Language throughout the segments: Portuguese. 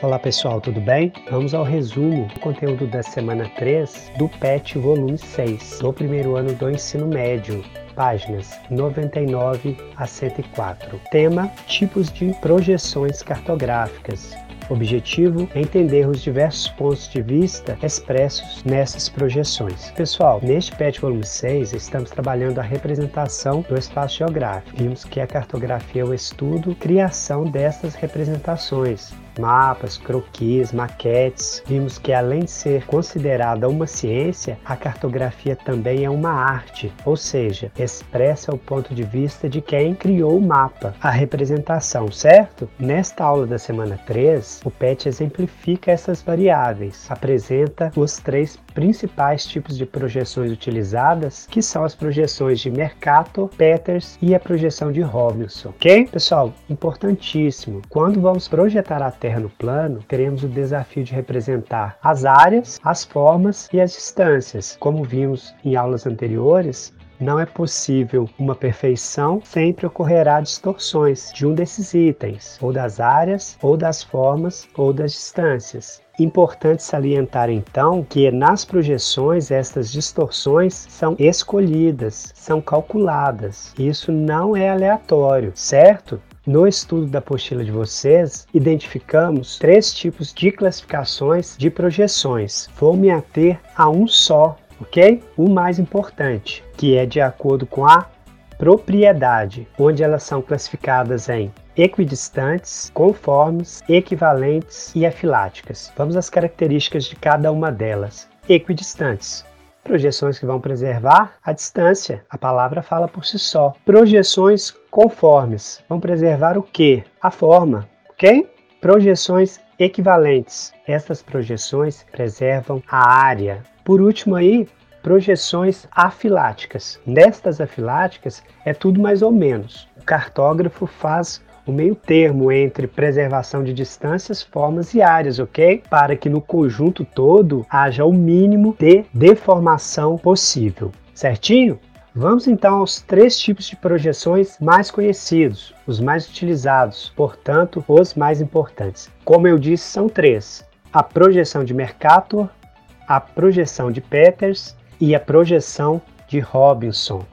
Olá pessoal, tudo bem? Vamos ao resumo do conteúdo da semana 3 do PET volume 6 do primeiro ano do ensino médio páginas 99 a 104. Tema: Tipos de projeções cartográficas. Objetivo é entender os diversos pontos de vista expressos nessas projeções. Pessoal, neste PET volume 6 estamos trabalhando a representação do espaço geográfico. Vimos que a cartografia é o estudo, criação dessas representações, mapas, croquis, maquetes. Vimos que além de ser considerada uma ciência, a cartografia também é uma arte, ou seja, expressa o ponto de vista de quem criou o mapa, a representação, certo? Nesta aula da semana 3, o PET exemplifica essas variáveis, apresenta os três principais tipos de projeções utilizadas, que são as projeções de Mercator, Peters e a projeção de Robinson. Ok? Pessoal, importantíssimo, quando vamos projetar a Terra Terra no plano, teremos o desafio de representar as áreas, as formas e as distâncias. Como vimos em aulas anteriores, não é possível uma perfeição, sempre ocorrerá distorções de um desses itens, ou das áreas, ou das formas, ou das distâncias. Importante salientar então que nas projeções estas distorções são escolhidas, são calculadas. Isso não é aleatório, certo? No estudo da apostila de vocês, identificamos três tipos de classificações de projeções. Vou me ater a um só, ok? O mais importante, que é de acordo com a propriedade, onde elas são classificadas em equidistantes, conformes, equivalentes e afiláticas. Vamos às características de cada uma delas. Equidistantes projeções que vão preservar a distância. A palavra fala por si só. Projeções conformes vão preservar o que? A forma, ok? Projeções equivalentes. Essas projeções preservam a área. Por último aí, projeções afiláticas. Nestas afiláticas é tudo mais ou menos. O cartógrafo faz o meio termo entre preservação de distâncias, formas e áreas, ok? Para que no conjunto todo haja o mínimo de deformação possível, certinho? Vamos então aos três tipos de projeções mais conhecidos, os mais utilizados, portanto, os mais importantes. Como eu disse, são três: a projeção de Mercator, a projeção de Peters e a projeção de Robinson.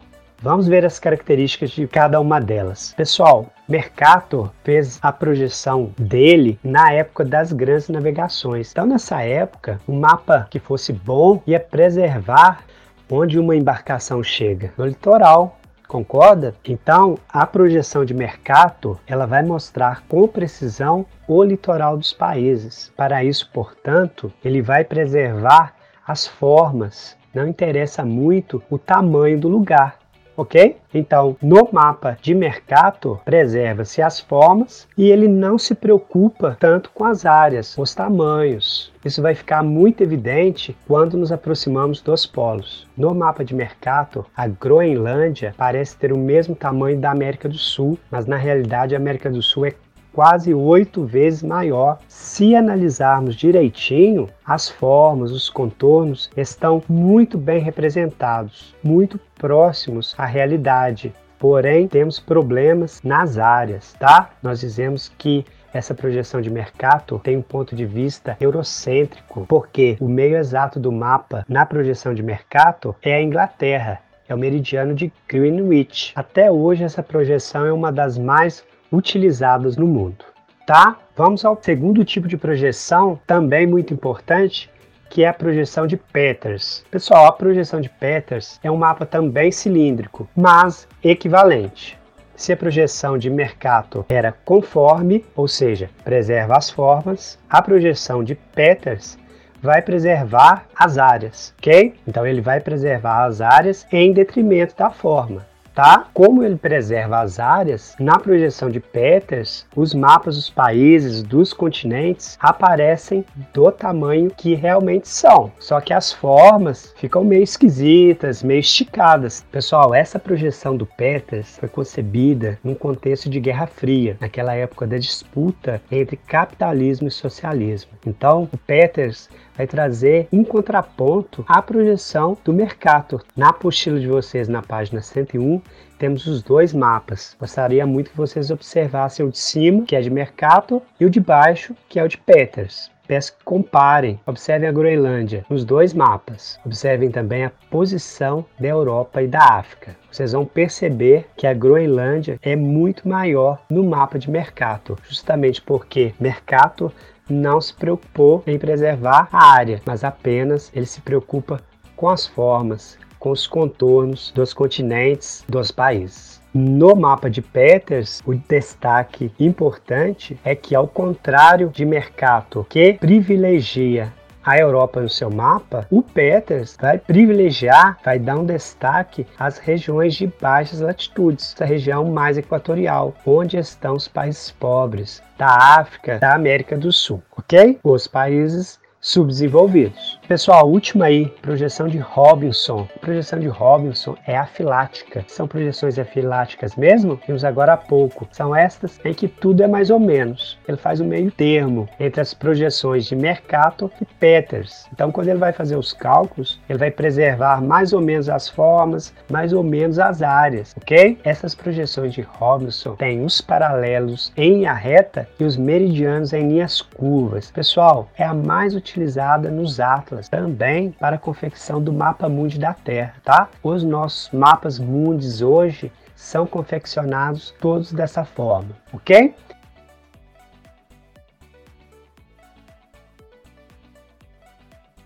Vamos ver as características de cada uma delas. Pessoal, Mercator fez a projeção dele na época das grandes navegações. Então, nessa época, um mapa que fosse bom ia preservar onde uma embarcação chega, no litoral, concorda? Então, a projeção de Mercator, ela vai mostrar com precisão o litoral dos países. Para isso, portanto, ele vai preservar as formas. Não interessa muito o tamanho do lugar ok? Então, no mapa de Mercator, preserva-se as formas e ele não se preocupa tanto com as áreas, os tamanhos. Isso vai ficar muito evidente quando nos aproximamos dos polos. No mapa de Mercator, a Groenlândia parece ter o mesmo tamanho da América do Sul, mas na realidade a América do Sul é quase oito vezes maior. Se analisarmos direitinho, as formas, os contornos estão muito bem representados, muito próximos à realidade. Porém, temos problemas nas áreas, tá? Nós dizemos que essa projeção de mercado tem um ponto de vista eurocêntrico, porque o meio exato do mapa na projeção de mercado é a Inglaterra, é o meridiano de Greenwich. Até hoje, essa projeção é uma das mais utilizadas no mundo. Tá? Vamos ao segundo tipo de projeção, também muito importante, que é a projeção de Peters. Pessoal, a projeção de Peters é um mapa também cilíndrico, mas equivalente. Se a projeção de Mercator era conforme, ou seja, preserva as formas, a projeção de Peters vai preservar as áreas, ok? Então ele vai preservar as áreas em detrimento da forma tá? Como ele preserva as áreas, na projeção de Peters, os mapas dos países, dos continentes aparecem do tamanho que realmente são. Só que as formas ficam meio esquisitas, meio esticadas. Pessoal, essa projeção do Peters foi concebida num contexto de Guerra Fria, naquela época da disputa entre capitalismo e socialismo. Então, o Peters vai trazer em contraponto a projeção do Mercator. Na apostila de vocês, na página 101, temos os dois mapas. Gostaria muito que vocês observassem o de cima, que é de Mercator, e o de baixo, que é o de Peters. Peço que comparem, observem a Groenlândia nos dois mapas. Observem também a posição da Europa e da África. Vocês vão perceber que a Groenlândia é muito maior no mapa de Mercator, justamente porque Mercator não se preocupou em preservar a área, mas apenas ele se preocupa com as formas, com os contornos dos continentes dos países. No mapa de Peters, o destaque importante é que, ao contrário de Mercator, que privilegia a Europa no seu mapa, o Peters vai privilegiar, vai dar um destaque às regiões de baixas latitudes, essa região mais equatorial, onde estão os países pobres da África, da América do Sul, ok? Os países subdesenvolvidos. Pessoal, última aí, projeção de Robinson. A projeção de Robinson é afilática. São projeções afiláticas mesmo? Vimos agora há pouco. São estas em que tudo é mais ou menos. Ele faz um meio termo entre as projeções de Mercator e Peters. Então, quando ele vai fazer os cálculos, ele vai preservar mais ou menos as formas, mais ou menos as áreas, ok? Essas projeções de Robinson têm os paralelos em linha reta e os meridianos em linhas curvas. Pessoal, é a mais utilizada nos atlas também para a confecção do mapa mundi da Terra, tá? Os nossos mapas mundis hoje são confeccionados todos dessa forma, ok?